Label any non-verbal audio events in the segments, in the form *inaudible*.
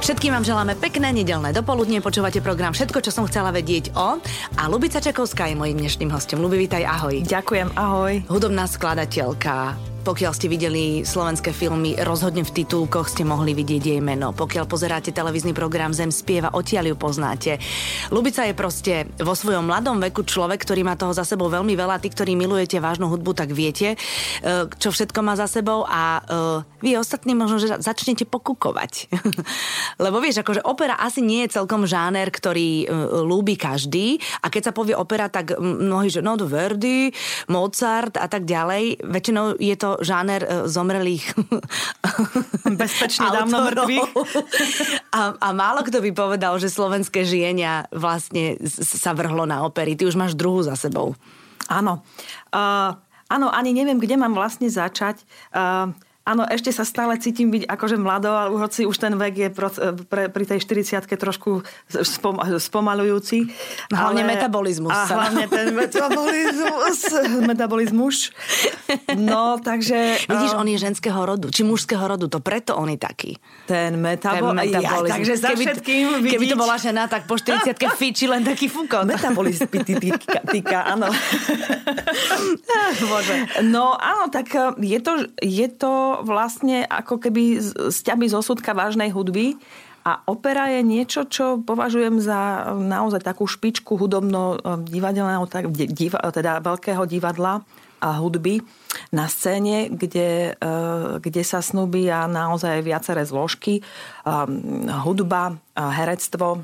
Všetkým vám želáme pekné nedelné dopoludne. Počúvate program Všetko, čo som chcela vedieť o. A Lubica Čakovská je mojím dnešným hostom. Lubi, vítaj, ahoj. Ďakujem, ahoj. Hudobná skladateľka, pokiaľ ste videli slovenské filmy, rozhodne v titulkoch ste mohli vidieť jej meno. Pokiaľ pozeráte televízny program Zem spieva, odtiaľ ju poznáte. Lubica je proste vo svojom mladom veku človek, ktorý má toho za sebou veľmi veľa. Tí, ktorí milujete vážnu hudbu, tak viete, e, čo všetko má za sebou a e, vy ostatní možno, že začnete pokúkovať. *laughs* Lebo vieš, akože opera asi nie je celkom žáner, ktorý e, lúbi každý a keď sa povie opera, tak mnohí, že no Verdi, Mozart a tak ďalej, väčšinou je to žáner e, zomrelých *laughs* bezpečne dávno mŕtvych. A, a málo kto by povedal, že slovenské žienia vlastne sa vrhlo na opery. Ty už máš druhú za sebou. Áno. Uh, áno, ani neviem, kde mám vlastne začať. Uh, Áno, ešte sa stále cítim byť akože mladou, ale hoci už ten vek je pro, pre, pri tej 40 trošku spom, spomalujúci. Hlavne ale, metabolizmus. A hlavne ten *laughs* metabolizmus. metabolizmus. No, takže... Vidíš, on je ženského rodu, či mužského rodu, to preto on je taký. Ten, metabol, ten metabolizmus. Ja, takže za keby, všetkým vidíš... Keby to bola žena, tak po 40 *laughs* fiči len taký fúkot. Metabolizmus týka, áno. *laughs* Bože. No, áno, tak je to, je to vlastne ako keby sťaby zo súdka vážnej hudby. A opera je niečo, čo považujem za naozaj takú špičku hudobno-divadelného, teda veľkého divadla a hudby na scéne, kde, e, kde sa snúbia naozaj viaceré zložky. Hudba, herectvo,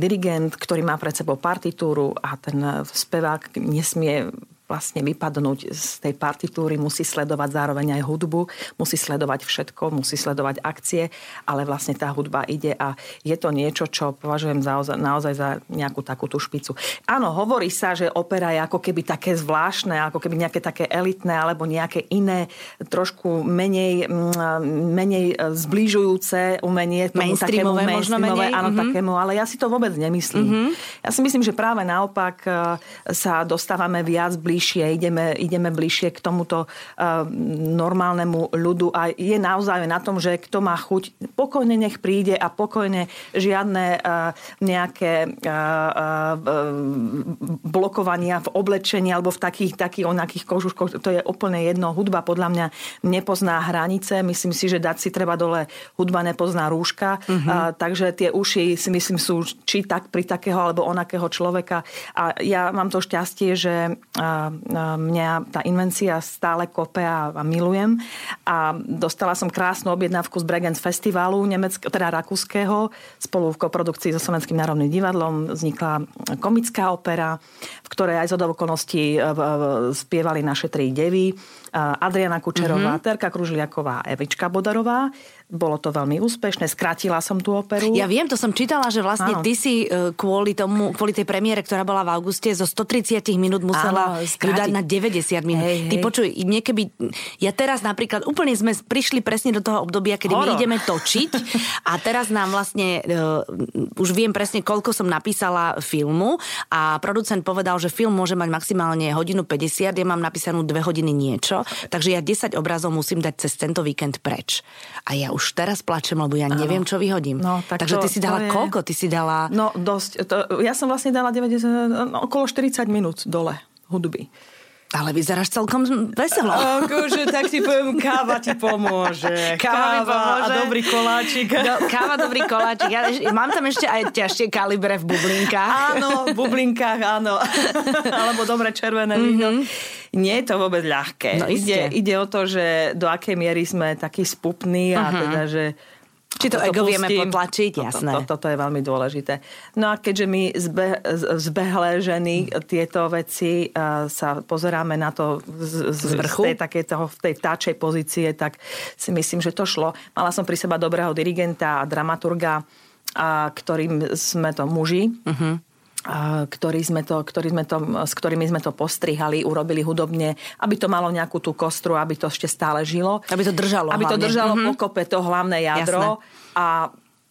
dirigent, ktorý má pred sebou partitúru a ten spevák nesmie vlastne vypadnúť z tej partitúry, musí sledovať zároveň aj hudbu, musí sledovať všetko, musí sledovať akcie, ale vlastne tá hudba ide a je to niečo, čo považujem za, naozaj za nejakú takú tú špicu. Áno, hovorí sa, že opera je ako keby také zvláštne, ako keby nejaké také elitné alebo nejaké iné, trošku menej, mm, menej zbližujúce umenie. Tomu mainstreamové, takému, možno menej. Áno, mm-hmm. takému, ale ja si to vôbec nemyslím. Mm-hmm. Ja si myslím, že práve naopak e, sa dostávame viac blíž bližšie, ideme, ideme bližšie k tomuto uh, normálnemu ľudu. A je naozaj na tom, že kto má chuť, pokojne nech príde a pokojne žiadne uh, nejaké uh, blokovania v oblečení alebo v takých, takých onakých kožuškoch, to je úplne jedno. Hudba podľa mňa nepozná hranice, myslím si, že dať si treba dole, hudba nepozná rúška, uh-huh. uh, takže tie uši si myslím sú či tak pri takého alebo onakého človeka. A ja mám to šťastie, že uh, mňa tá invencia stále kope a, a milujem. A dostala som krásnu objednávku z Bregenz Festivalu, nemeck- teda rakúskeho, spolu v koprodukcii so Slovenským národným divadlom vznikla komická opera, v ktorej aj z okolností spievali naše tri devy. Adriana Kučerová, mm-hmm. Terka Kružliaková a Evička Bodarová. Bolo to veľmi úspešné, skrátila som tú operu. Ja viem, to som čítala, že vlastne Áno. ty si e, kvôli tomu, kvôli tej premiére, ktorá bola v auguste, zo 130 minút musela dať na 90 minút. Hej, ty hej. počuj, niekedy, ja teraz napríklad úplne sme prišli presne do toho obdobia, kedy Horo. my ideme točiť a teraz nám vlastne, uh, už viem presne, koľko som napísala filmu a producent povedal, že film môže mať maximálne hodinu 50, ja mám napísanú 2 hodiny niečo, takže ja 10 obrazov musím dať cez tento víkend preč. A ja už teraz plačem, lebo ja neviem, čo vyhodím. No, tak Takže to, ty si dala je... koľko? Ty si dala... No dosť. To, ja som vlastne dala 90, no, okolo 40 minút dole hudby. Ale vyzeráš celkom veselo. Akože, tak si poviem, káva ti pomôže. Káva, káva pomôže. a dobrý koláčik. Do, káva, dobrý koláčik. Ja, mám tam ešte aj ťažšie kalibre v bublinkách. Áno, v bublinkách, áno. *laughs* Alebo dobre červené mm-hmm. víno. Nie je to vôbec ľahké. No, ide, ide o to, že do akej miery sme takí spupní a uh-huh. teda, že či to, to ego vieme potlačiť, jasné. To, to, toto je veľmi dôležité. No a keďže my zbe, zbehlé ženy tieto veci uh, sa pozeráme na to z, z, z vrchu, z tej, také toho, v tej vtáčej pozície, tak si myslím, že to šlo. Mala som pri seba dobrého dirigenta a dramaturga, a ktorým sme to muži. Uh-huh ktorý sme to, ktorý sme to, s ktorými sme to postrihali, urobili hudobne, aby to malo nejakú tú kostru, aby to ešte stále žilo. Aby to držalo Aby hlavne. to držalo mm-hmm. pokope to hlavné jadro. Jasné. A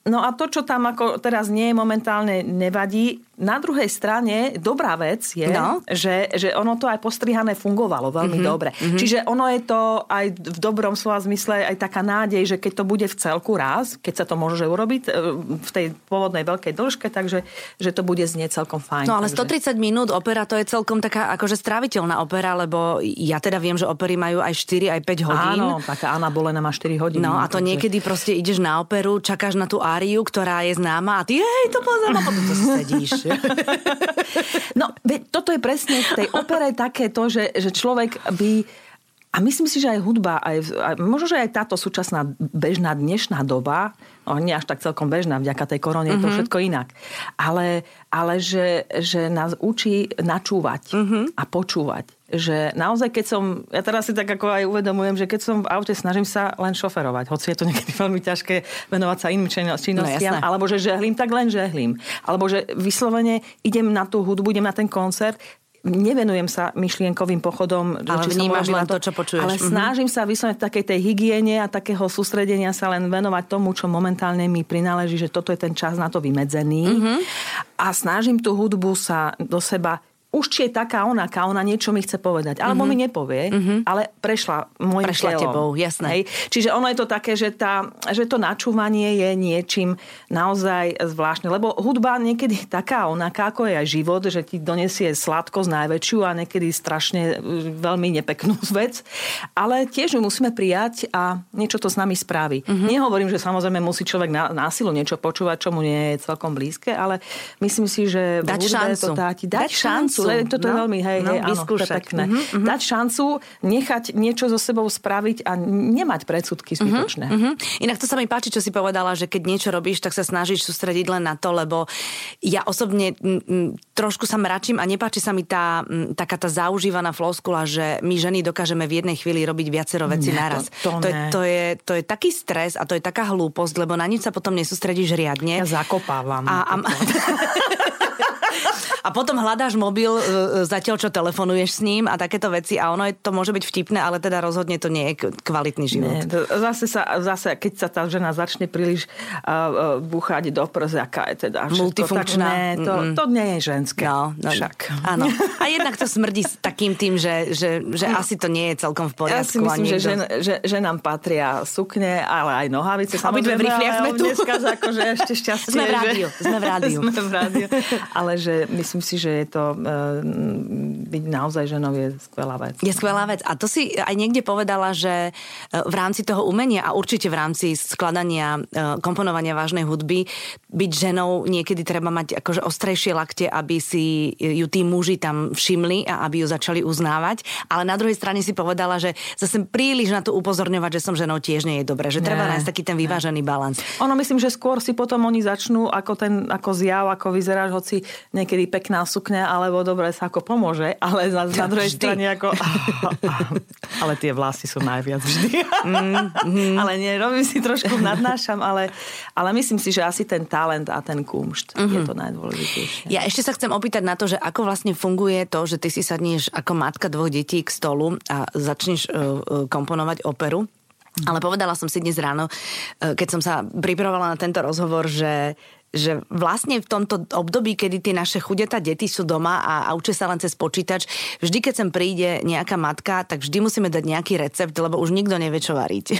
No a to, čo tam ako teraz nie je momentálne, nevadí. Na druhej strane dobrá vec je, no. že, že ono to aj postrihané fungovalo veľmi mm-hmm. dobre. Mm-hmm. Čiže ono je to aj v dobrom slova zmysle aj taká nádej, že keď to bude v celku raz, keď sa to môže urobiť e, v tej pôvodnej veľkej dĺžke, takže že to bude znieť celkom fajn. No ale takže... 130 minút opera to je celkom taká akože stráviteľná opera, lebo ja teda viem, že opery majú aj 4, aj 5 hodín. Áno, taká Anna Bolena má 4 hodiny. No a to takže... niekedy proste ideš na operu, čakáš na tú áriu, ktorá je známa a ty, hej, to poznám a potom to sedíš. *laughs* no, toto je presne v tej opere také to, že, že človek by a myslím si, že aj hudba, aj, aj, možno, že aj táto súčasná bežná dnešná doba, no nie až tak celkom bežná, vďaka tej korone mm-hmm. je to mhm. všetko inak, ale, ale že, že nás učí načúvať mm-hmm. a počúvať. Že naozaj, keď som, ja teraz si tak ako aj uvedomujem, že keď som v aute, snažím sa len šoferovať, hoci je to *laughs* niekedy veľmi ťažké venovať sa iným činnostiam, no, alebo že žehlím, tak len žehlím. Alebo že vyslovene idem na tú hudbu, idem na ten koncert, nevenujem sa myšlienkovým pochodom. Ale vnímaš len to, čo počuješ. Ale mm-hmm. snažím sa vyslovene v takej tej hygiene a takého sústredenia sa len venovať tomu, čo momentálne mi prináleží, že toto je ten čas na to vymedzený. Mm-hmm. A snažím tú hudbu sa do seba už či je taká onaká, ona niečo mi chce povedať. Alebo mm-hmm. mi nepovie, mm-hmm. ale prešla môjim Prešla telom. tebou, jasné. Hej. Čiže ono je to také, že, tá, že to načúvanie je niečím naozaj zvláštne. Lebo hudba niekedy taká onaká, ako je aj život, že ti donesie sladkosť najväčšiu a niekedy strašne e, veľmi nepeknú *laughs* vec. Ale tiež ju musíme prijať a niečo to s nami spraví. Mm-hmm. Nehovorím, že samozrejme musí človek na, násilu niečo počúvať, čo mu nie je celkom blízke, ale myslím si, že dať šancu. to dá ti dať, dať šancu šancu. Toto no, je veľmi, hej, no, hej, áno, pekné. Uh-huh, uh-huh. Dať šancu, nechať niečo so sebou spraviť a nemať predsudky mhm, zbytočné. Uh-huh, uh-huh. Inak to sa mi páči, čo si povedala, že keď niečo robíš, tak sa snažíš sústrediť len na to, lebo ja osobne trošku sa mračím a nepáči sa mi tá m, taká tá zaužívaná floskula, že my ženy dokážeme v jednej chvíli robiť viacero vecí ne, naraz. To, to, to, je, to, je, to je taký stres a to je taká hlúposť, lebo na nič sa potom nesústredíš riadne. Ja zakopávam. A, a, *laughs* a potom hľadáš mobil e, e, zatiaľ, čo telefonuješ s ním a takéto veci a ono je, to môže byť vtipné, ale teda rozhodne to nie je kvalitný život. Nie, to zase, sa, zase, keď sa tá žena začne príliš uh, uh, búchať do prziaka, je teda multifunkčná. To, tak, to, to nie je ženské. No, no, však. Áno. A jednak to smrdí s takým tým, že, že, že no. asi to nie je celkom v poriadku. Ja si myslím, že, žen, že, že nám patria sukne, ale aj nohavice. Obidve v rifliach sme tu. Dneska akože ešte *laughs* šťastie. Sme v rádiu. Že... Sme v rádiu. *laughs* sme v rádiu. Ale že myslím si, že je to e, byť naozaj ženou je skvelá vec. Je skvelá vec. A to si aj niekde povedala, že e, v rámci toho umenia a určite v rámci skladania, e, komponovania vážnej hudby, byť ženou niekedy treba mať akože ostrejšie lakte, aby si ju tí muži tam všimli a aby ju začali uznávať. Ale na druhej strane si povedala, že zase príliš na to upozorňovať, že som ženou tiež nie je dobré. Že treba nájsť taký ten vyvážený balans. Ono myslím, že skôr si potom oni začnú ako ten ako zjav, ako vyzeráš, hoci niekedy pekná sukňa, alebo dobre sa ako pomôže, ale na, na druhej vždy. strane ako... *laughs* ale tie vlasy sú najviac vždy. Mm, mm. *laughs* ale nie, robím si trošku, nadnášam, ale, ale myslím si, že asi ten talent a ten kumšt mm-hmm. je mhm. to najdôležitejšie. Ja ešte sa chcem opýtať na to, že ako vlastne funguje to, že ty si sadneš ako matka dvoch detí k stolu a začneš uh, komponovať operu. Ale povedala som si dnes ráno, keď som sa pripravovala na tento rozhovor, že že vlastne v tomto období, kedy tie naše chudeta deti sú doma a, a učia sa len cez počítač, vždy keď sem príde nejaká matka, tak vždy musíme dať nejaký recept, lebo už nikto nevie, čo variť.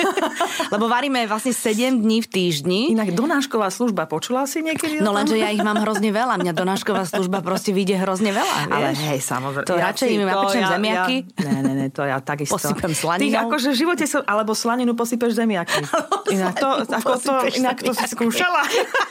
*laughs* lebo varíme vlastne 7 dní v týždni. Inak donášková služba, počula si niekedy? No lenže ja ich mám hrozne veľa. Mňa donášková služba proste vyjde hrozne veľa. Ale hej, samozrejme. To ja radšej im napečem ja, zemiaky. Ja, ne, ne, ne, to ja takisto. Posypem slaninou. Ty akože v živote som, alebo slaninu posypeš zemiaky. Inak to, ako to, inak to si skúšala. *laughs*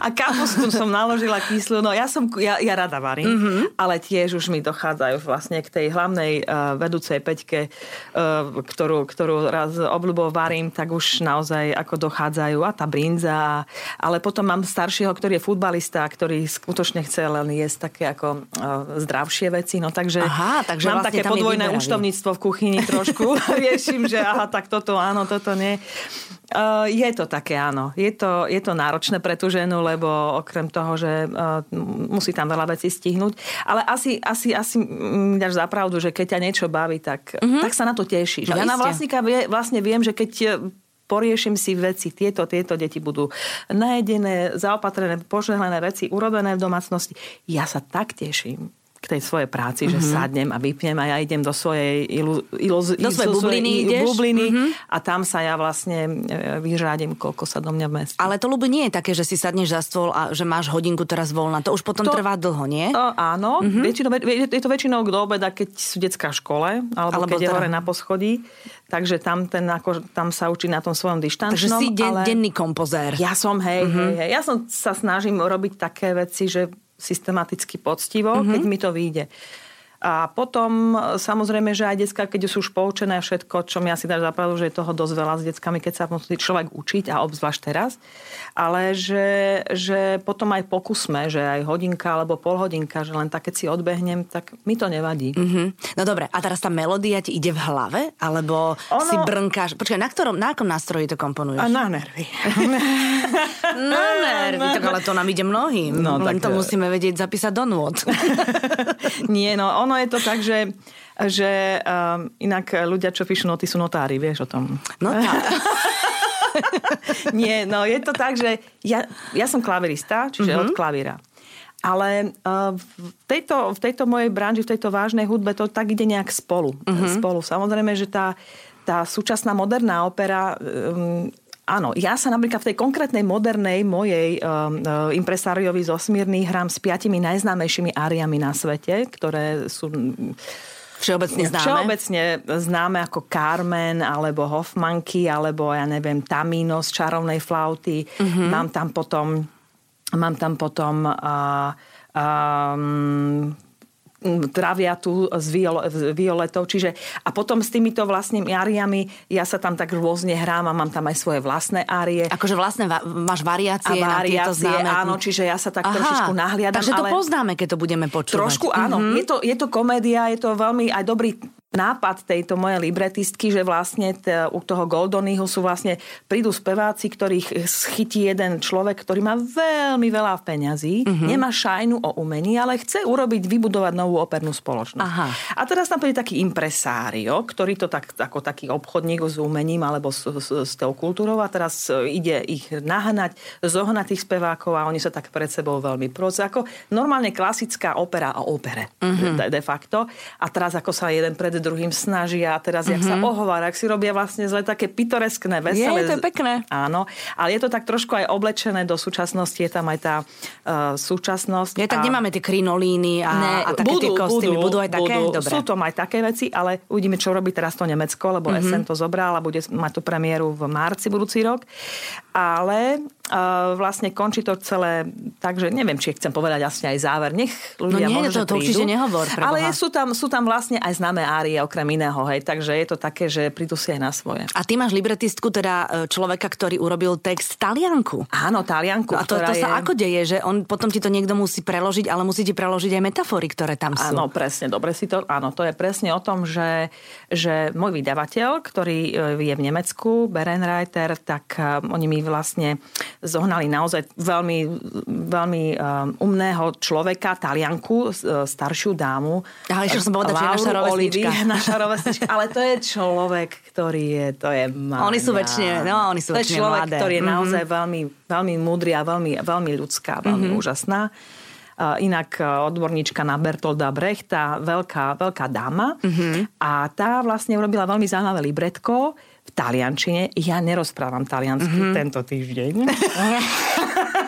A kapustu som naložila kyslú. No ja som, ja, ja rada varím, mm-hmm. ale tiež už mi dochádzajú vlastne k tej hlavnej uh, vedúcej peťke, uh, ktorú, ktorú raz obľubou varím, tak už naozaj ako dochádzajú a tá brinza. Ale potom mám staršieho, ktorý je futbalista, ktorý skutočne chce len jesť také ako uh, zdravšie veci. No takže, aha, takže mám vlastne také podvojné účtovníctvo v kuchyni trošku. *laughs* *laughs* Riešim, že aha, tak toto áno, toto nie. Uh, je to také, áno. Je to, je to náročné pre tú ženu, lebo okrem toho, že uh, musí tam veľa vecí stihnúť. Ale asi, asi, asi mi dáš za pravdu, že keď ťa niečo baví, tak, uh-huh. tak sa na to tešíš. No, ja na vlastníka vie, vlastne viem, že keď poriešim si veci, tieto, tieto deti budú najedené, zaopatrené, požehlené veci urobené v domácnosti. Ja sa tak teším k tej svojej práci, mm-hmm. že mhm. sadnem a vypnem a ja idem do svojej ilu, ilu, do svojej bubliny, ideš? bubliny mm-hmm. a tam sa ja vlastne e, vyžádim, koľko sa do mňa vmestí. Ale to ľubo nie je také, že si sadneš za stôl a že máš hodinku teraz voľna. To už potom to, trvá dlho, nie? To, áno, mm-hmm. väčšinou, je to väčšinou do obeda, keď sú detská v škole, alebo, alebo keď teda... je hore na poschodí. Takže tam, ten, ako, tam sa učí na tom svojom dištančnom. Takže si den, ale... denný kompozér. Ja som, hej, mm-hmm. hej, hej. Ja som sa snažím robiť také veci, že systematicky poctivo, mm-hmm. keď mi to vyjde. A potom samozrejme, že aj detská, keď sú už poučené všetko, čo mi asi dá zapravdu, že je toho dosť veľa s deckami, keď sa musí človek učiť a obzvlášť teraz. Ale že, že potom aj pokusme, že aj hodinka alebo pol hodinka, že len tak, keď si odbehnem, tak mi to nevadí. Mm-hmm. No dobre, a teraz tá melódia ti ide v hlave? Alebo ono... si brnkáš? Počkaj, na, ktorom, na akom nástroji to komponuješ? A na nervy. *laughs* na nervy, tak ale to nám ide mnohým. No, len tak... to musíme vedieť zapísať do nôd. *laughs* Nie, no ono ono je to tak, že že um, inak ľudia, čo píšu noty, sú notári, vieš o tom. Notár. *laughs* Nie, no je to tak, že ja, ja som klavirista, čiže mm-hmm. od klavíra. Ale uh, v, tejto, v tejto mojej branži, v tejto vážnej hudbe to tak ide nejak spolu. Mm-hmm. spolu. Samozrejme, že tá, tá súčasná moderná opera um, Áno, ja sa napríklad v tej konkrétnej modernej mojej um, uh, impresáriovi zo Smírny hrám s piatimi najznámejšími áriami na svete, ktoré sú Všeobecne známe? Všeobecne známe ako Carmen, alebo Hoffmanky, alebo ja neviem, Tamino z čarovnej flauty. Mm-hmm. Mám tam potom, mám tam potom uh, um, traviatu s, viol, violetou. Čiže, a potom s týmito vlastnými áriami ja sa tam tak rôzne hrám a mám tam aj svoje vlastné árie. Akože vlastné va- máš variácie, a variácie na tieto známe. áno, čiže ja sa tak Aha, trošičku nahliadam. Takže to ale... poznáme, keď to budeme počúvať. Trošku áno. Mm-hmm. Je, to, je to komédia, je to veľmi aj dobrý nápad tejto mojej libretistky, že vlastne t- u toho Goldonyho sú vlastne, prídu speváci, ktorých schytí jeden človek, ktorý má veľmi veľa peňazí, uh-huh. nemá šajnu o umení, ale chce urobiť, vybudovať novú opernú spoločnosť. Aha. A teraz tam príde taký impresário, ktorý to tak, ako taký obchodník s umením alebo s, s, s tou kultúrou a teraz ide ich nahnať, zohnať tých spevákov a oni sa tak pred sebou veľmi proste ako normálne klasická opera o opere uh-huh. de, de facto. A teraz ako sa jeden pred druhým snažia a teraz, mm-hmm. jak sa mhm. ohovára, ak si robia vlastne zle také pitoreskné, veselé. Je, to je pekné. Áno, ale je to tak trošku aj oblečené do súčasnosti, je tam aj tá uh, súčasnosť. Nie, tak a... nemáme tie krinolíny a, ne, a také budú, tie kostýmy. Budú, budú aj také? Budú. Dobre. Sú to aj také veci, ale uvidíme, čo robí teraz to Nemecko, lebo mm-hmm. SN to zobral a bude mať tú premiéru v marci budúci rok. Ale uh, vlastne končí to celé tak, že neviem, či chcem povedať asi aj záver. Nech ľudia no nie, možno, to, to určite nehovor. Ale je, sú, tam, sú tam vlastne aj známe árie okrem iného, hej, takže je to také, že prídu si aj na svoje. A ty máš libretistku, teda e, človeka, ktorý urobil text Talianku. Áno, Talianku. A to, to sa je... ako deje, že on potom ti to niekto musí preložiť, ale musí ti preložiť aj metafory, ktoré tam sú. Áno, presne, dobre si to, áno, to je presne o tom, že, že môj vydavateľ, ktorý e, je v Nemecku, Berenreiter, tak uh, oni mi vlastne zohnali naozaj veľmi, veľmi um, umného človeka, talianku, staršiu dámu. Ale ešte som povedať, že je naša rovesnička. Naša rovesnička. Ale to je človek, ktorý je, to je máňa. Oni sú väčšine, no, oni sú to je človek, mladé. ktorý je mm-hmm. naozaj veľmi, veľmi múdry a veľmi, veľmi ľudská, veľmi mm-hmm. úžasná. Inak odborníčka na Bertolda Brechta, veľká, veľká dáma. Mm-hmm. A tá vlastne urobila veľmi zaujímavé libretko, v taliančine. Ja nerozprávam taliansky mm-hmm. tento týždeň. *laughs*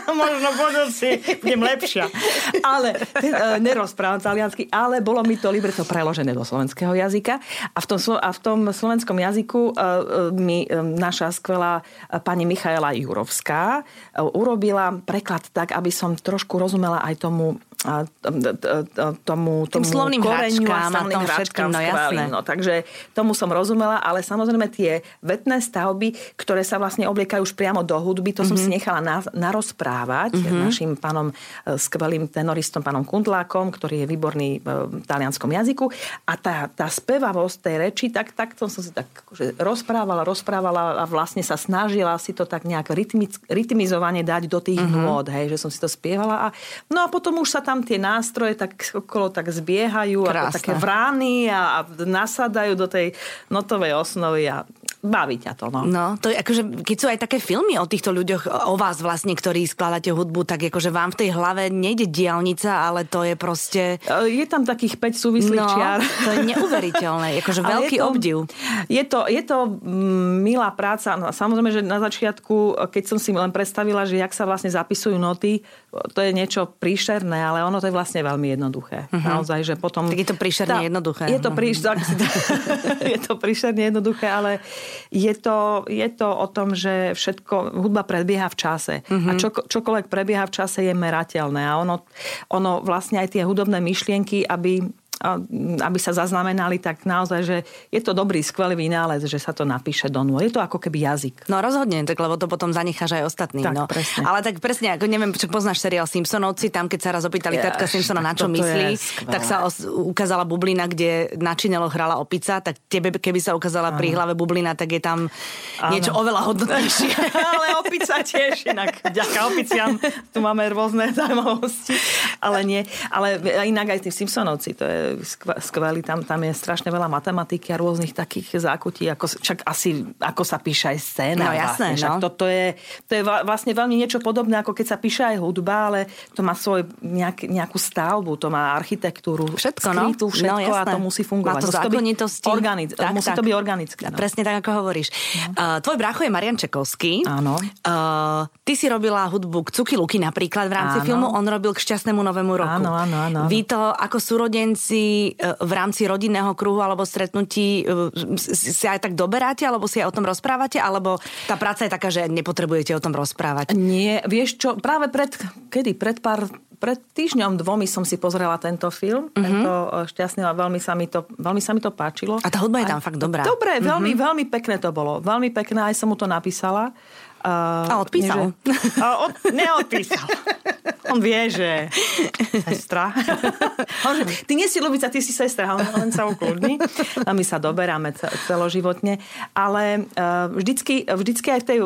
*laughs* Možno budúci budem lepšia. Ale e, nerozprávam taliansky, ale bolo mi to libreto preložené do slovenského jazyka. A v tom, a v tom slovenskom jazyku e, e, mi naša skvelá pani Michaela Jurovská urobila preklad tak, aby som trošku rozumela aj tomu tomu, tomu slovným koreňu hračkám, a slovným hračkám, no jasné. No, takže tomu som rozumela, ale samozrejme tie vetné stavby, ktoré sa vlastne obliekajú už priamo do hudby, to mm-hmm. som si mhm. nechala na, narozprávať mm-hmm. našim pánom e, skvelým tenoristom, pánom Kundlákom, ktorý je výborný e, v talianskom jazyku. A tá, tá spevavosť tej reči, tak, tak som si tak akože rozprávala, rozprávala a vlastne sa snažila si to tak nejak rytmiz, rytmizovane dať do tých mm-hmm. nôd, hej, že som si to spievala. A, no a potom už sa tam tam tie nástroje tak okolo tak zbiehajú, Krásne. ako také vrány a, a nasadajú do tej notovej osnovy a baví ťa to, no. No, to je akože, keď sú aj také filmy o týchto ľuďoch, o vás vlastne, ktorí skladáte hudbu, tak akože vám v tej hlave nejde diálnica, ale to je proste... E, je tam takých 5 súvislých no, čiar. to je neuveriteľné, *laughs* akože veľký je to, obdiv. Je to, je to mm, milá práca. No, samozrejme, že na začiatku, keď som si len predstavila, že jak sa vlastne zapisujú noty, to je niečo príšerné, ale ono to je vlastne veľmi jednoduché. Uh-huh. Naozaj, že potom... Tak je to príšerne tá, jednoduché. Je to, príš, uh-huh. *laughs* je to príšerne jednoduché, ale je to, je to o tom, že všetko, hudba predbieha v čase. Uh-huh. A čo, čokoľvek prebieha v čase je merateľné. A ono, ono vlastne aj tie hudobné myšlienky, aby aby sa zaznamenali, tak naozaj, že je to dobrý, skvelý vynález, že sa to napíše do nôl. Je to ako keby jazyk. No rozhodne, tak lebo to potom zanecháš aj ostatní. Tak, no. presne. Ale tak presne, ako neviem, čo poznáš seriál Simpsonovci, tam keď sa raz opýtali ja, tatka Simpsona, na čo myslí, tak sa os- ukázala bublina, kde na činelo hrala opica, tak tebe, keby sa ukázala ano. pri hlave bublina, tak je tam ano. niečo oveľa hodnotnejšie. *laughs* Ale opica tiež, inak vďaka opiciam tu máme rôzne zaujímavosti. Ale nie, ale inak aj tí Simpsonovci, to je skvelý, tam, tam je strašne veľa matematiky a rôznych takých zákutí, ako, čak asi, ako sa píše aj scéna. No jasné, vlastne. no. To, to, je, to je vlastne veľmi niečo podobné, ako keď sa píše aj hudba, ale to má svoj nejak, nejakú stavbu, to má architektúru, všetko, skrytú, no. všetko no, a to musí fungovať. Má to zákonitosti. Organic, tak, musí tak. to byť organické. No. Presne tak, ako hovoríš. No. Uh, tvoj brácho je Marian Čekovský. Áno. Uh, ty si robila hudbu k Cuky Luky napríklad v rámci áno. filmu, on robil k Šťastnému novému roku. Áno, áno, áno. Vy to ako súrodenci e, v rámci rodinného kruhu alebo stretnutí e, si aj tak doberáte, alebo si aj o tom rozprávate, alebo tá práca je taká, že nepotrebujete o tom rozprávať? Nie, vieš čo, práve pred, kedy, pred pár pred týždňom dvomi som si pozrela tento film, uh-huh. tento e, šťastný a veľmi sa, mi to, veľmi sa mi to páčilo. A tá hudba je tam a, fakt dobrá. Dobre, veľmi, veľmi pekné to bolo. Veľmi pekné, aj som mu to napísala. Uh, a odpísal? Že, a od, neodpísal. On vie, že sestra. *laughs* Ty nie si Lubica, ty si sestra. On len sa ukludní. A my sa doberáme celoživotne. Ale uh, vždycky, vždycky aj v tej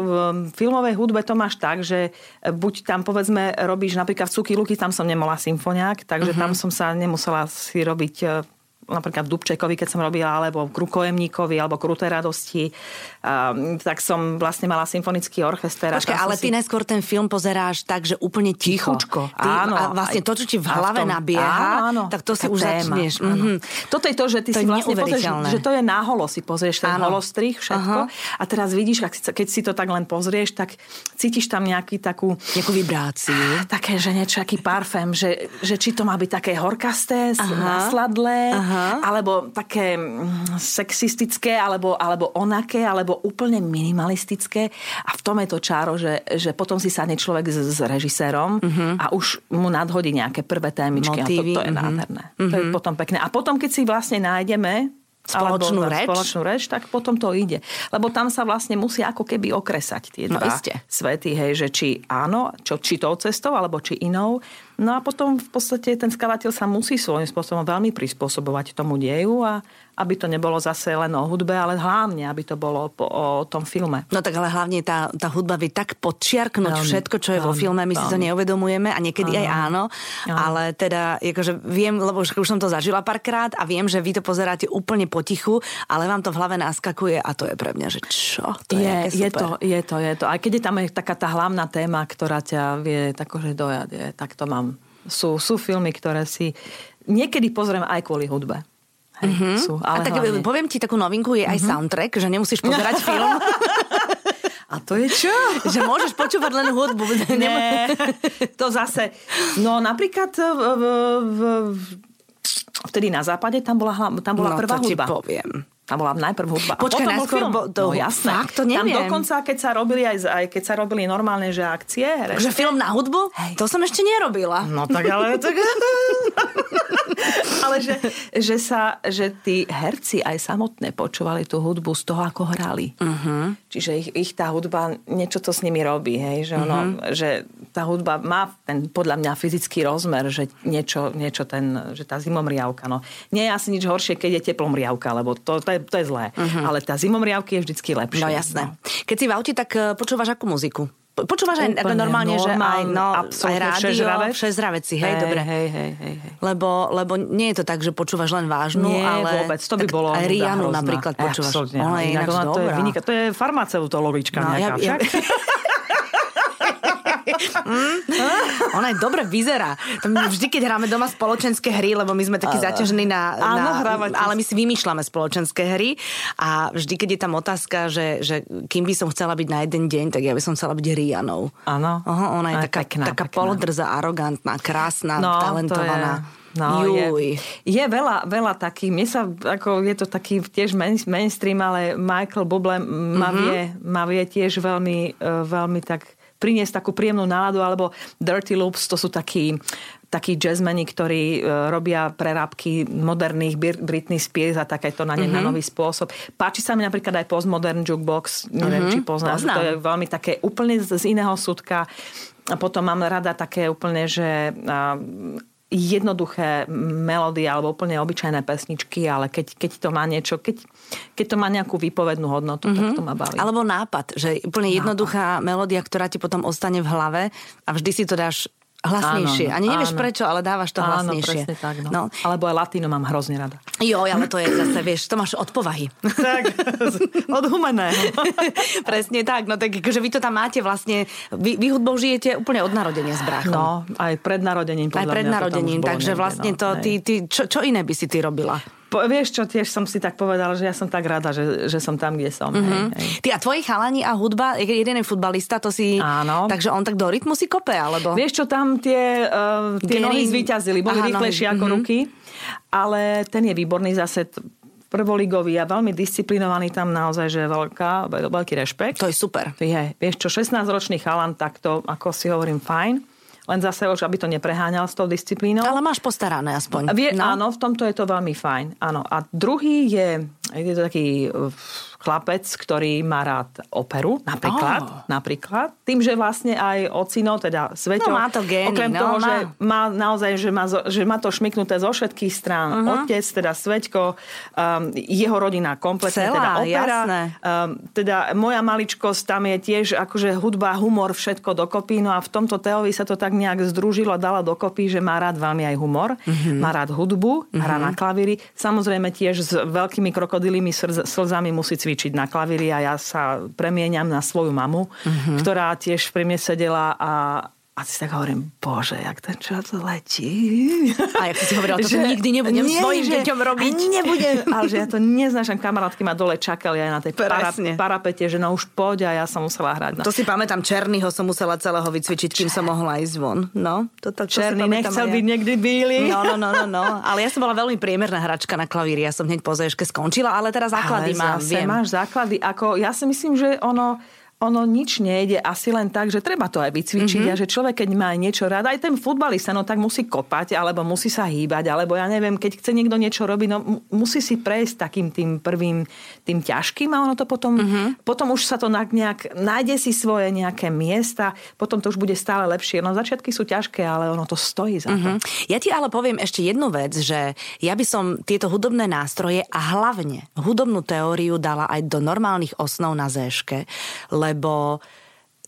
filmovej hudbe to máš tak, že buď tam povedzme robíš napríklad v Cuky Luky, tam som nemola symfoniák, takže uh-huh. tam som sa nemusela si robiť napríklad v Dubčekovi, keď som robila, alebo v Krukojemníkovi, alebo Kruté radosti, um, tak som vlastne mala symfonický orchester. Počkej, ale ty si... najskôr ten film pozeráš tak, že úplne ticho. Tichučko, ty, áno. A vlastne to, čo ti v hlave tom, nabieha, áno, áno, tak to si už téma, začneš. Mm-hmm. Toto je to, že ty to si vlastne pozrieš, že to je náholo, si pozrieš ten áno. holostrich, všetko. Aha. A teraz vidíš, keď si to tak len pozrieš, tak cítiš tam nejaký takú... Nejakú vibráciu. Také, že niečo, aký parfém, že, že či to má byť také horkasté, nasladlé, Aha alebo také mm, sexistické, alebo, alebo onaké, alebo úplne minimalistické. A v tom je to čáro, že, že potom si sadne človek s, s režisérom uh-huh. a už mu nadhodí nejaké prvé témičky. Motívy. A to, to je uh-huh. nádherné. Uh-huh. To je potom pekné. A potom, keď si vlastne nájdeme spoločnú reč. spoločnú reč, tak potom to ide. Lebo tam sa vlastne musí ako keby okresať tie no dva iste. svety, hej, že či áno, čo, či tou cestou, alebo či inou. No a potom v podstate ten skladateľ sa musí svojím spôsobom veľmi prispôsobovať tomu deju a aby to nebolo zase len o hudbe, ale hlavne, aby to bolo po, o tom filme. No tak ale hlavne tá, tá hudba vie tak podčiarknúť veľmi, všetko, čo je veľmi, vo filme, my veľmi. si to neuvedomujeme a niekedy áno. aj áno, áno, ale teda akože viem, lebo už, už som to zažila párkrát a viem, že vy to pozeráte úplne potichu, ale vám to v hlave naskakuje a to je pre mňa, že čo? To je, je, je to, je to, je to. Aj keď je tam je taká tá hlavná téma, ktorá ťa vie takože dojať, je, tak to mám. Sú, sú filmy, ktoré si niekedy pozriem aj kvôli hudbe. Hej, mm-hmm. sú, ale a tak hlavne... poviem ti takú novinku, je aj mm-hmm. soundtrack, že nemusíš pozerať *laughs* film. A to je čo? *laughs* že môžeš počúvať len hudbu. Nie, *laughs* to zase. No napríklad v, v, v, vtedy na západe tam bola, tam bola no, prvá to hudba. ti poviem. Tam bola najprv hudba. Počkaj, potom bol film. Bo, to, no jasné. Fakt, to neviem. Tam dokonca, keď sa robili aj, aj keď sa robili normálne, že akcie. Že film na hudbu? Hej. To som ešte nerobila. No tak ale... *laughs* tak... ale že, že, sa, že tí herci aj samotné počúvali tú hudbu z toho, ako hrali. Uh-huh. Čiže ich, ich tá hudba, niečo to s nimi robí. Hej? Že, ono, uh-huh. že tá hudba má ten, podľa mňa, fyzický rozmer, že niečo, niečo ten, že tá zimomriavka. No. Nie je asi nič horšie, keď je teplomriavka, lebo to, to je to je zlé. Uh-huh. Ale tá zimomriavky je vždycky lepšia. No jasné. No. Keď si v aute, tak eh, počúvaš akú muziku? Počúvaš aj ako normálne, že aj, no, aj rádio, všežravec? všežraveci, hej, Hej, dobre. hej, hej, hej, hej. Lebo, lebo nie je to tak, že počúvaš len vážnu, Nie, ale... vôbec, to by tak bolo Aj Rianu napríklad počúvaš. Absolútne, Ona je inak ona to je, dobrá. vynika, to je farmaceutologička No, ja- nejaká ja- *laughs* však. Ona je dobre vyzerá. Tam vždy, keď hráme doma spoločenské hry, lebo my sme takí zaťažení na... Áno, na hrávate. ale my si vymýšľame spoločenské hry a vždy, keď je tam otázka, že, že kým by som chcela byť na jeden deň, tak ja by som chcela byť Rianou. Áno. Oho, ona je Aj taká, pekná, taká pekná. polodrza, arogantná, krásna, No, talentovaná. To je, no, Juj. je, je veľa, veľa takých, mne sa, ako je to taký tiež main, mainstream, ale Michael Bublé ma, Mhm. vie, ma vie tiež veľmi, e, veľmi tak priniesť takú príjemnú náladu, alebo Dirty Loops, to sú takí takí jazzmeni, ktorí e, robia prerábky moderných Britney Spears a takéto na, ne, Mhm. na nový spôsob. Páči sa mi napríklad aj postmodern jukebox, neviem, či poznáš, poznám. to je veľmi také úplne z, iného súdka. A potom mám rada také úplne, že jednoduché melódie alebo úplne obyčajné pesničky, ale keď, keď to má niečo, keď, keď to má nejakú výpovednú hodnotu, mm-hmm. tak to ma baví. Alebo nápad, že úplne jednoduchá melódia, ktorá ti potom ostane v hlave a vždy si to dáš hlasnejšie. Áno, Ani nevieš áno. prečo, ale dávaš to Áno, hlasnejšie. presne tak. No. No. Alebo aj latino mám hrozne rada. Jo, ale to je zase, vieš, to máš od povahy. Tak, *laughs* od humeného. *laughs* Presne tak, no tak akože vy to tam máte vlastne, vy, vy hudbou žijete úplne od narodenia s bráchom. No, aj pred narodením. Aj pred mňa narodením, takže niekde, vlastne no, to, ty, ty, čo, čo iné by si ty robila? Po, vieš čo, tiež som si tak povedala, že ja som tak rada, že, že som tam, kde som. Mm-hmm. Hej, hej. Ty a tvoji chalani a hudba, jeden je futbalista, to si... Áno. Takže on tak do rytmu si kope, alebo... Vieš čo, tam tie, uh, tie Geny- nohy zvíťazili, boli Aha, rýchlejšie nohy, ako mhm. ruky, ale ten je výborný zase t- prvoligový a veľmi disciplinovaný tam naozaj, že je veľká, veľký rešpekt. To je super. Je, vieš čo, 16-ročný chalan, tak to, ako si hovorím, fajn. Len zase už, aby to nepreháňal s tou disciplínou. Ale máš postarané aspoň. Vie, no. Áno, v tomto je to veľmi fajn. Áno. A druhý je, je to taký chlapec, ktorý má rád operu, napríklad. Á. napríklad. Tým, že vlastne aj ocino, teda Sveťo, No, má to gény, okrem no, toho, má. že má naozaj, že má, že má to šmiknuté zo všetkých strán. Mhm. Uh-huh. Otec, teda Sveťko, um, jeho rodina kompletne, Celá, teda opera. jasné. Um, teda moja maličkosť, tam je tiež akože hudba, humor, všetko dokopy. No a v tomto Teovi sa to tak nejak združilo, dala dokopy, že má rád veľmi aj humor, Mhm. mm-hmm. má rád hudbu, mm-hmm. hrá na klavíri. Samozrejme tiež s veľkými krokodilými slz- slzami musí cvičiť na klavíri a ja sa premieňam na svoju mamu, Mhm. mm-hmm. ktorá tiež pri mne sedela a a si tak hovorím, bože, jak ten čas letí. A jak si hovorila, toto nikdy nebudem svojim deťom robiť. Nebudem, ale že ja to neznášam. Kamarátky ma dole čakali aj na tej para, parapete, že no už poď a ja som musela hrať. No. To si pamätám, Černyho som musela celého vycvičiť, kým som mohla ísť von. No, to, to, to Černý nechcel ja. byť niekdy bíly. No, no, no, no, no. Ale ja som bola veľmi priemerná hračka na klavíri. Ja som hneď po skončila, ale teraz základy Ale mám, viem. máš základy. Ako, ja si myslím, že ono ono nič nejde asi len tak, že treba to aj vycvičiť Mhm. mm-hmm. a že človek, keď má niečo rád, aj ten futbalista, no tak musí kopať, alebo musí sa hýbať, alebo ja neviem, keď chce niekto niečo robiť, no mu- musí si prejsť takým tým prvým, tým ťažkým a ono to potom, Mhm. mm-hmm. potom už sa to nejak, nájde si svoje nejaké miesta, potom to už bude stále lepšie. No začiatky sú ťažké, ale ono to stojí za to. Mhm. Ja ti ale poviem ešte jednu vec, že ja by som tieto hudobné nástroje a hlavne hudobnú teóriu dala aj do normálnych osnov na zéške, lebo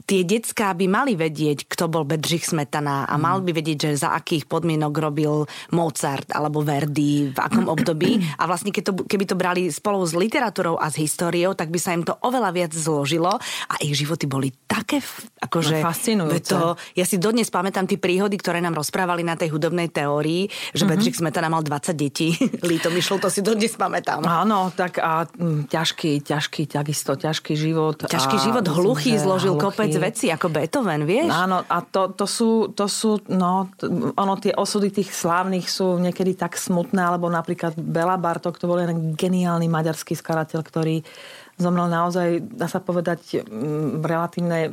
tie decká by mali vedieť, kto bol Bedřich Smetana a mal by vedieť, že za akých podmienok robil Mozart alebo Verdi, v akom *clears throat* období. A vlastne keď to, keby to brali spolu s literatúrou a s históriou, tak by sa im to oveľa viac zložilo a ich životy boli také, akože... No, fascinujúce. To, ja si dodnes pamätám tie príhody, ktoré nám rozprávali na tej hudobnej teórii, že mm-hmm. Bedřich Smetana mal 20 detí. *laughs* Líto mi šlo, to si dodnes pamätám. Áno, tak a mm, ťažký, ťažký, takisto ťažký život. Ťažký život, hluchý, zložil hluchý. kopec vecí, ako Beethoven, vieš? Áno, a to, to, sú, to sú, no, ono, tie osudy tých slávnych sú niekedy tak smutné, alebo napríklad Bela Bartok, to bol jeden geniálny maďarský skladateľ, ktorý zomrel naozaj, dá sa povedať, mm, v relatívnej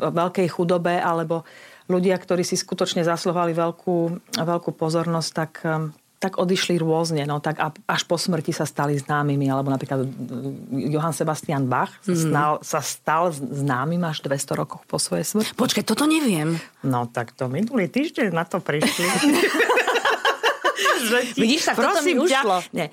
veľkej chudobe, alebo ľudia, ktorí si skutočne zasluhovali veľkú, veľkú pozornosť, tak um, tak odišli rôzne, no tak a až po smrti sa stali známymi, alebo napríklad mm, Johann Sebastian Bach sa, stal, sa stal známym až 200 rokov po svojej smrti. Počkaj, toto neviem. No tak to minulý týždeň na to prišli. *laughs* *laughs* Vidíš, tak toto mi ušlo. Nie.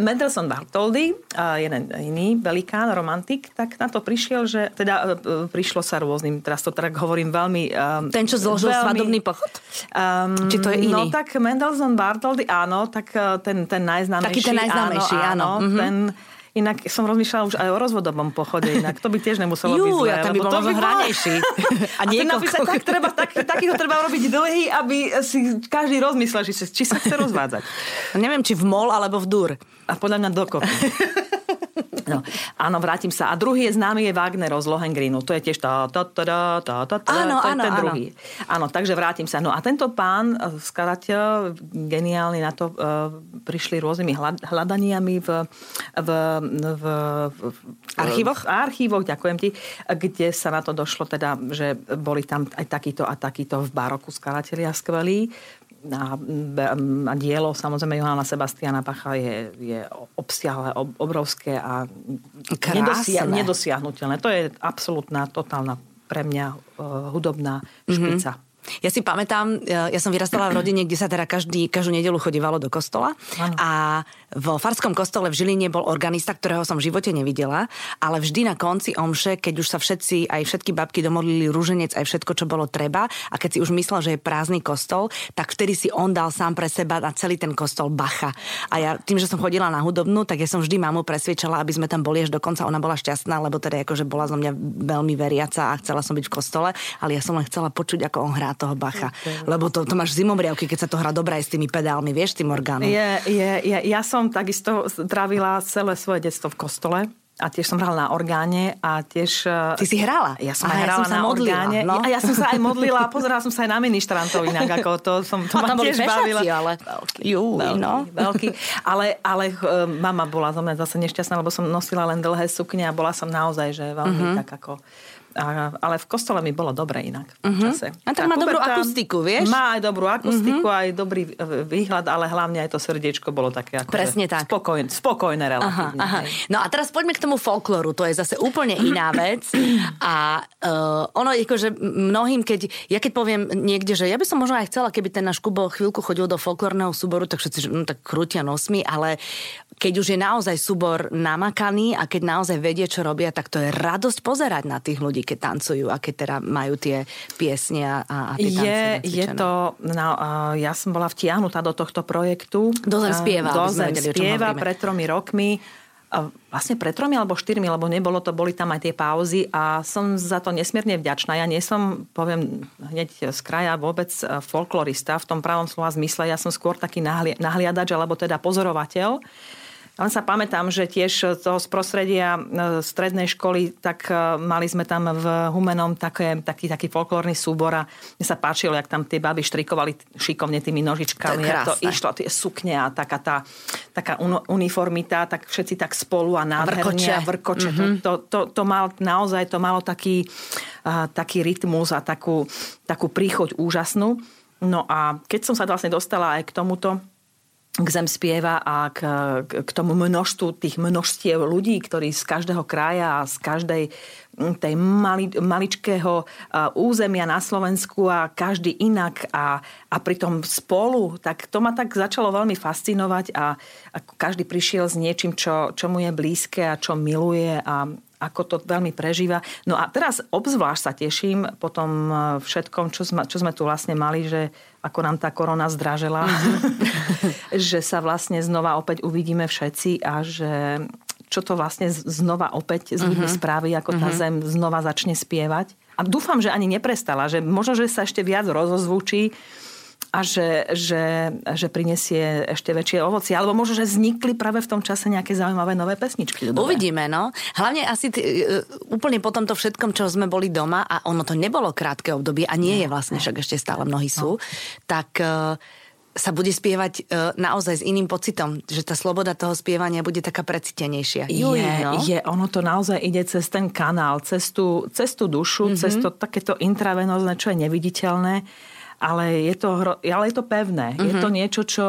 Mendelssohn Bartholdy, jeden iný velikán, romantik, tak na to prišiel, že teda e, prišlo sa rôznym, teraz to tak hovorím veľmi... Um, Ten, čo zložil veľmi, svadobný pochod? Um, Či to je iný? No tak Mendelssohn Bartholdy, áno, tak e, ten, ten najznámejší. Taký ten najznámejší, áno. áno. áno mm-hmm. Ten, Inak som rozmýšľala už aj o rozvodovom pochode, inak to by tiež nemuselo Jú, byť zlé. ja tam by bol možno hranejší. *laughs* A, a napísať, tak, treba, tak, takýho treba robiť dlhý, aby si každý rozmyslel, či, či sa chce rozvádzať. Neviem, či v mol alebo v dur. A podľa mňa dokopy. *laughs* No, áno, vrátim sa. A druhý je známy je Wagner z Lohengrinu. To je tiež tá, tá, tá, tá, tá, tá, áno, to áno, ten druhý. Áno, takže vrátim sa. No a tento pán, eh, skladateľ, geniálny na to, uh, prišli rôznymi hľadaniami v, v, v, v archívoch? Archívoch, ďakujem ti, kde sa na to došlo teda, že boli tam aj takýto a takýto v baroku skladatelia skvelí a, a dielo samozrejme Johana Sebastiana Bacha je, je obsiahle, obrovské a nedosia, nedosiahnutelné. To je absolútna, totálna pre mňa uh, hudobná špica. Mm-hmm. Ja si pamätám, ja som vyrastala v rodine, kde sa teda každý, každú nedelu chodívalo do kostola ano. a vo Farskom kostole v Žiline bol organista, ktorého som v živote nevidela, ale vždy na konci omše, keď už sa všetci, aj všetky babky domodlili rúženec, aj všetko, čo bolo treba a keď si už myslel, že je prázdny kostol, tak vtedy si on dal sám pre seba na celý ten kostol bacha. A ja tým, že som chodila na hudobnú, tak ja som vždy mamu presvedčala, aby sme tam boli až do konca. Ona bola šťastná, lebo teda akože bola zo mňa veľmi veriaca a chcela som byť v kostole, ale ja som len chcela počuť, ako on hrá toho Bacha. Okay. Lebo to, to máš zimomriavky, keď sa to hrá dobré aj s tými pedálmi, vieš, tým orgánom. Je, je, je, ja som takisto trávila celé svoje detstvo v kostole a tiež som hrala na orgáne a tiež... E, Ty si hrala? Ja som Aha, aj hrala ja som na modlila, orgáne. No? A ja som sa aj modlila a pozerala som sa aj na ministrantov inak, ako to som *laughs* to a tam tiež bavila. ale... Veľký, Jú, veľký, no. veľký. Ale, ale uh, mama bola zo mňa zase nešťastná, lebo som nosila len dlhé sukne a bola som naozaj, že veľmi uh-huh. tak ako a, ale v kostole mi bolo dobre inak uh-huh. čase. A tak tá má dobrú akustiku, vieš? Má aj dobrú akustiku, uh-huh. aj dobrý výhľad, ale hlavne aj to srdiečko bolo také ako Presne tak. Spokojné, spokojné relatívne. Aha, aha. No a teraz poďme k tomu folklóru, to je zase úplne iná vec. A uh, ono je že mnohým, keď, ja keď poviem niekde, že ja by som možno aj chcela, keby ten náš Kubo chvíľku chodil do folklórneho súboru, tak všetci, že no, tak krútia nosmi, ale keď už je naozaj súbor namakaný a keď naozaj vedie, čo robia, tak to je radosť pozerať na tých ľudí, keď tancujú a keď teda majú tie piesne a, a tie je, je to, no, ja som bola vtiahnutá do tohto projektu. Do Zem spieva. Do Zem spieva pred tromi rokmi vlastne pred tromi alebo štyrmi, lebo nebolo to, boli tam aj tie pauzy a som za to nesmierne vďačná. Ja nie som, poviem hneď z kraja vôbec e, folklorista v tom pravom slova zmysle, ja som skôr taký nahliadač alebo teda pozorovateľ. Len sa pamätám, že tiež toho z prostredia e, strednej školy, tak e, mali sme tam v Humenom také, taký, taký folklórny súbor a mne sa páčilo, jak tam tie baby štrikovali šikovne tými nožičkami. To, to išlo, tie sukne a taká tá taká uniformita, tak všetci tak spolu a nádherne a vrkoče. Mm-hmm. To, to, to mal, naozaj to malo taký, uh, taký rytmus a takú, takú príchoď úžasnú. No a keď som sa vlastne dostala aj k tomuto, k zem spieva a k, k tomu množstvu tých množstiev ľudí, ktorí z každého kraja a z každej tej mali, maličkého územia na Slovensku a každý inak a, a pritom spolu, tak to ma tak začalo veľmi fascinovať a, a každý prišiel s niečím, čo, čo mu je blízke a čo miluje a, ako to veľmi prežíva. No a teraz obzvlášť sa teším po tom všetkom, čo sme, čo sme tu vlastne mali, že ako nám tá korona zdražela, mm-hmm. *laughs* že sa vlastne znova opäť uvidíme všetci a že čo to vlastne znova opäť z ľuďmi mm-hmm. spraví, ako tá mm-hmm. zem znova začne spievať. A dúfam, že ani neprestala, že možno, že sa ešte viac rozozvučí, a že, že, že prinesie ešte väčšie ovoci. Alebo možno, že vznikli práve v tom čase nejaké zaujímavé nové pesničky. Ľudové. Uvidíme, no. Hlavne asi t- e, úplne po tomto všetkom, čo sme boli doma a ono to nebolo krátke obdobie a nie je vlastne, však ešte stále mnohí sú, no. tak uh, sa bude spievať uh, naozaj s iným pocitom, že tá sloboda toho spievania bude taká precitenejšia. Je, no? je, ono to naozaj ide cez ten kanál, cez tú, cez tú dušu, mm-hmm. cez to takéto intravenózne, čo je neviditeľné ale je to, hro, ale je to pevné. Mm-hmm. Je to mhm. niečo, čo,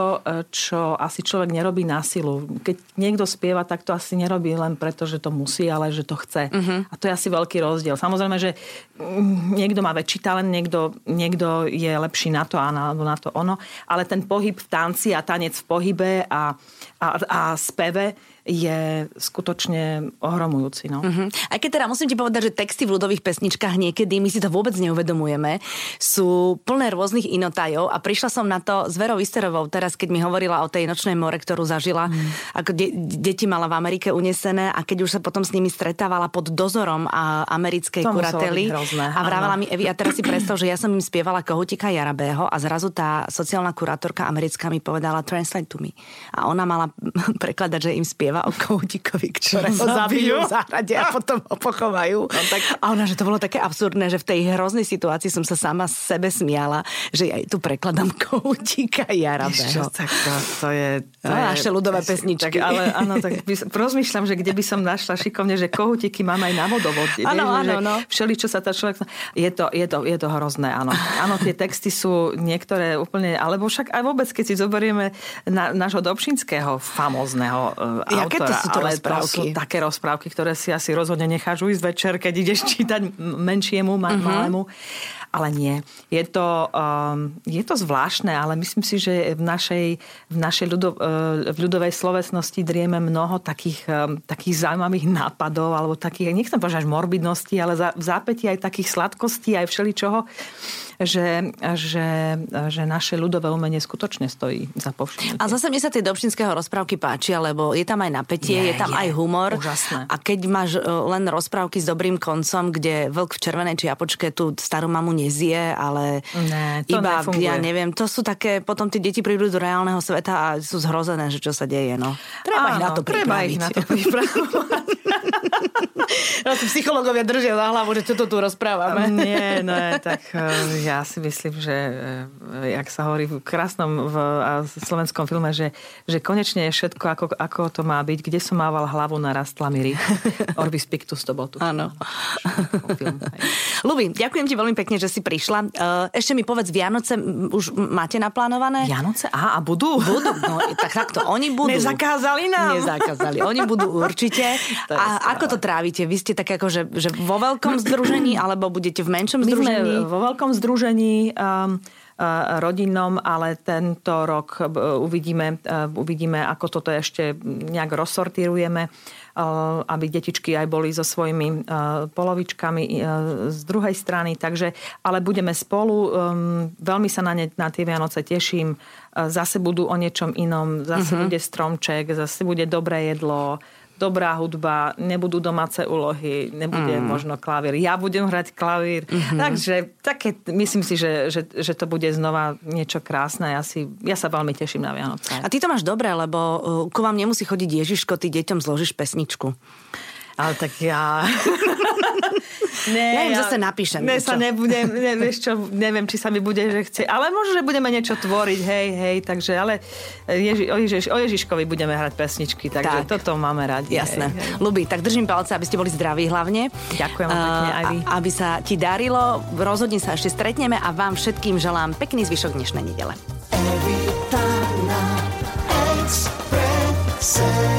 čo asi človek nerobí na silu. Keď niekto spieva, tak to asi nerobí len preto, že to musí, ale že to chce. Mm-hmm. A to je asi veľký rozdiel. Samozrejme, že mm, niekto má väčší talent, niekto, niekto je lepší na to a na, na to ono, ale ten pohyb v tanci a tanec v pohybe a, a, a speve je skutočne ohromujúci. No. Uh-huh. Aj keď teda musím ti povedať, že texty v ľudových pesničkách niekedy, my si to vôbec neuvedomujeme, sú plné rôznych inotajov a prišla som na to s Verou Isterovou teraz, keď mi hovorila o tej nočnej more, ktorú zažila, mm. ako de- deti mala v Amerike unesené a keď už sa potom s nimi stretávala pod dozorom a americkej to kurately a vrávala mi Evi, a teraz si predstav, že ja som im spievala Kohutika Jarabého a zrazu tá sociálna kurátorka americká mi povedala translate to me. A ona mala *laughs* prekladať, že im spieva spieva o koutikovi, ktorého zabijú v záhrade a potom ho pochovajú. No, tak... A ona, že to bolo také absurdné, že v tej hroznej situácii som sa sama sebe smiala, že ja tu prekladám *laughs* koutika Jarabého. tak to, to je... To no, je naše ľudové pesničky. Tak, ale áno, tak rozmýšľam, že kde by som našla šikovne, že kohutiky mám aj na vodovode. Áno, áno, no. Všeli, čo sa tá človek... Je to, je to, je to hrozné, áno. Áno, tie texty sú niektoré úplne... Alebo však aj vôbec, keď si zoberieme na, nášho Dobšinského famózneho ja Aké to sú to ale rozprávky? To sú také rozprávky, ktoré si asi rozhodne necháš ísť večer, keď ideš *laughs* čítať menšiemu, ma- uh-huh. malému. Ale nie. Je to, um, je to zvláštne, ale myslím si, že v našej, v našej ľudo, uh, v ľudovej slovesnosti drieme mnoho takých, um, takých zaujímavých nápadov, alebo takých, nechcem povedať až morbidnosti, ale za, v zápäti aj takých sladkostí, aj všeličoho že, že, že naše ľudové umenie skutočne stojí za povšimnutie. A zase mne sa tie Dobšinského rozprávky páčia, lebo je tam aj napätie, je, je tam je, aj humor. Úžasné. A keď máš e, len rozprávky s dobrým koncom, kde vlk v červenej čiapočke tú starú mamu nezie, ale ne, to iba, nefunguje. ja neviem, to sú také, potom tie deti prídu do reálneho sveta a sú zhrozené, že čo sa deje, no. Treba Áno, ich na to treba ich na to pripravovať. *laughs* *laughs* no, psychológovia držia za hlavu, že čo to tu rozprávame. Nie, no, tak e, ja si myslím, že eh, jak sa hovorí v krásnom v slovenskom filme, že, že konečne je všetko, ako, ako to má byť. Kde som mával hlavu, narastla mi *laughs* Orbis pictus to bol tu. Áno. Lubi, ďakujem ti veľmi pekne, že si prišla. Eh, ešte mi povedz, Vianoce už máte naplánované? Vianoce? Á, a budú? Budú, no tak takto, oni budú. Nezakázali nám. Nezakázali, oni budú určite. a ako to trávite? Vy ste tak ako, že, že vo veľkom združení, *clears throat* alebo budete v menšom združení? My sme vo veľkom združení združení um, uh, rodinnom, ale tento rok uh, uvidíme, uh, uvidíme, ako toto ešte nejak rozsortírujeme, aby detičky aj boli so svojimi polovičkami z druhej strany. Takže, ale budeme spolu. Um, veľmi sa na, ne, na tie Vianoce teším. Zase budú o niečom inom. Zase uh-huh. bude stromček, zase bude dobré jedlo dobrá hudba, nebudú domáce úlohy, nebude mm. možno klavír. Ja budem hrať klavír. Mm-hmm. Takže také, myslím si, že, že, že to bude znova niečo krásne. Ja, si, ja sa veľmi teším na Vianoce. A ty to máš dobre, lebo uh, ku vám nemusí chodiť Ježiško, ty deťom zložíš pesničku. Ale tak ja... *laughs* Ne, ja im zase napíšem. Ne, sa nebudem, ne, vieš čo, neviem, či sa mi bude, že chce. Ale možno, že budeme niečo tvoriť, hej, hej, takže, ale Ježi, o, Ježiš, o Ježiškovi budeme hrať pesničky, takže tak. toto máme rádi. Jasné. Hej, hej. Lubi, tak držím palce, aby ste boli zdraví hlavne. Ďakujem uh, pekne aj vy. Aby sa ti darilo, rozhodne sa ešte stretneme a vám všetkým želám pekný zvyšok dnešnej nedele. Every time express.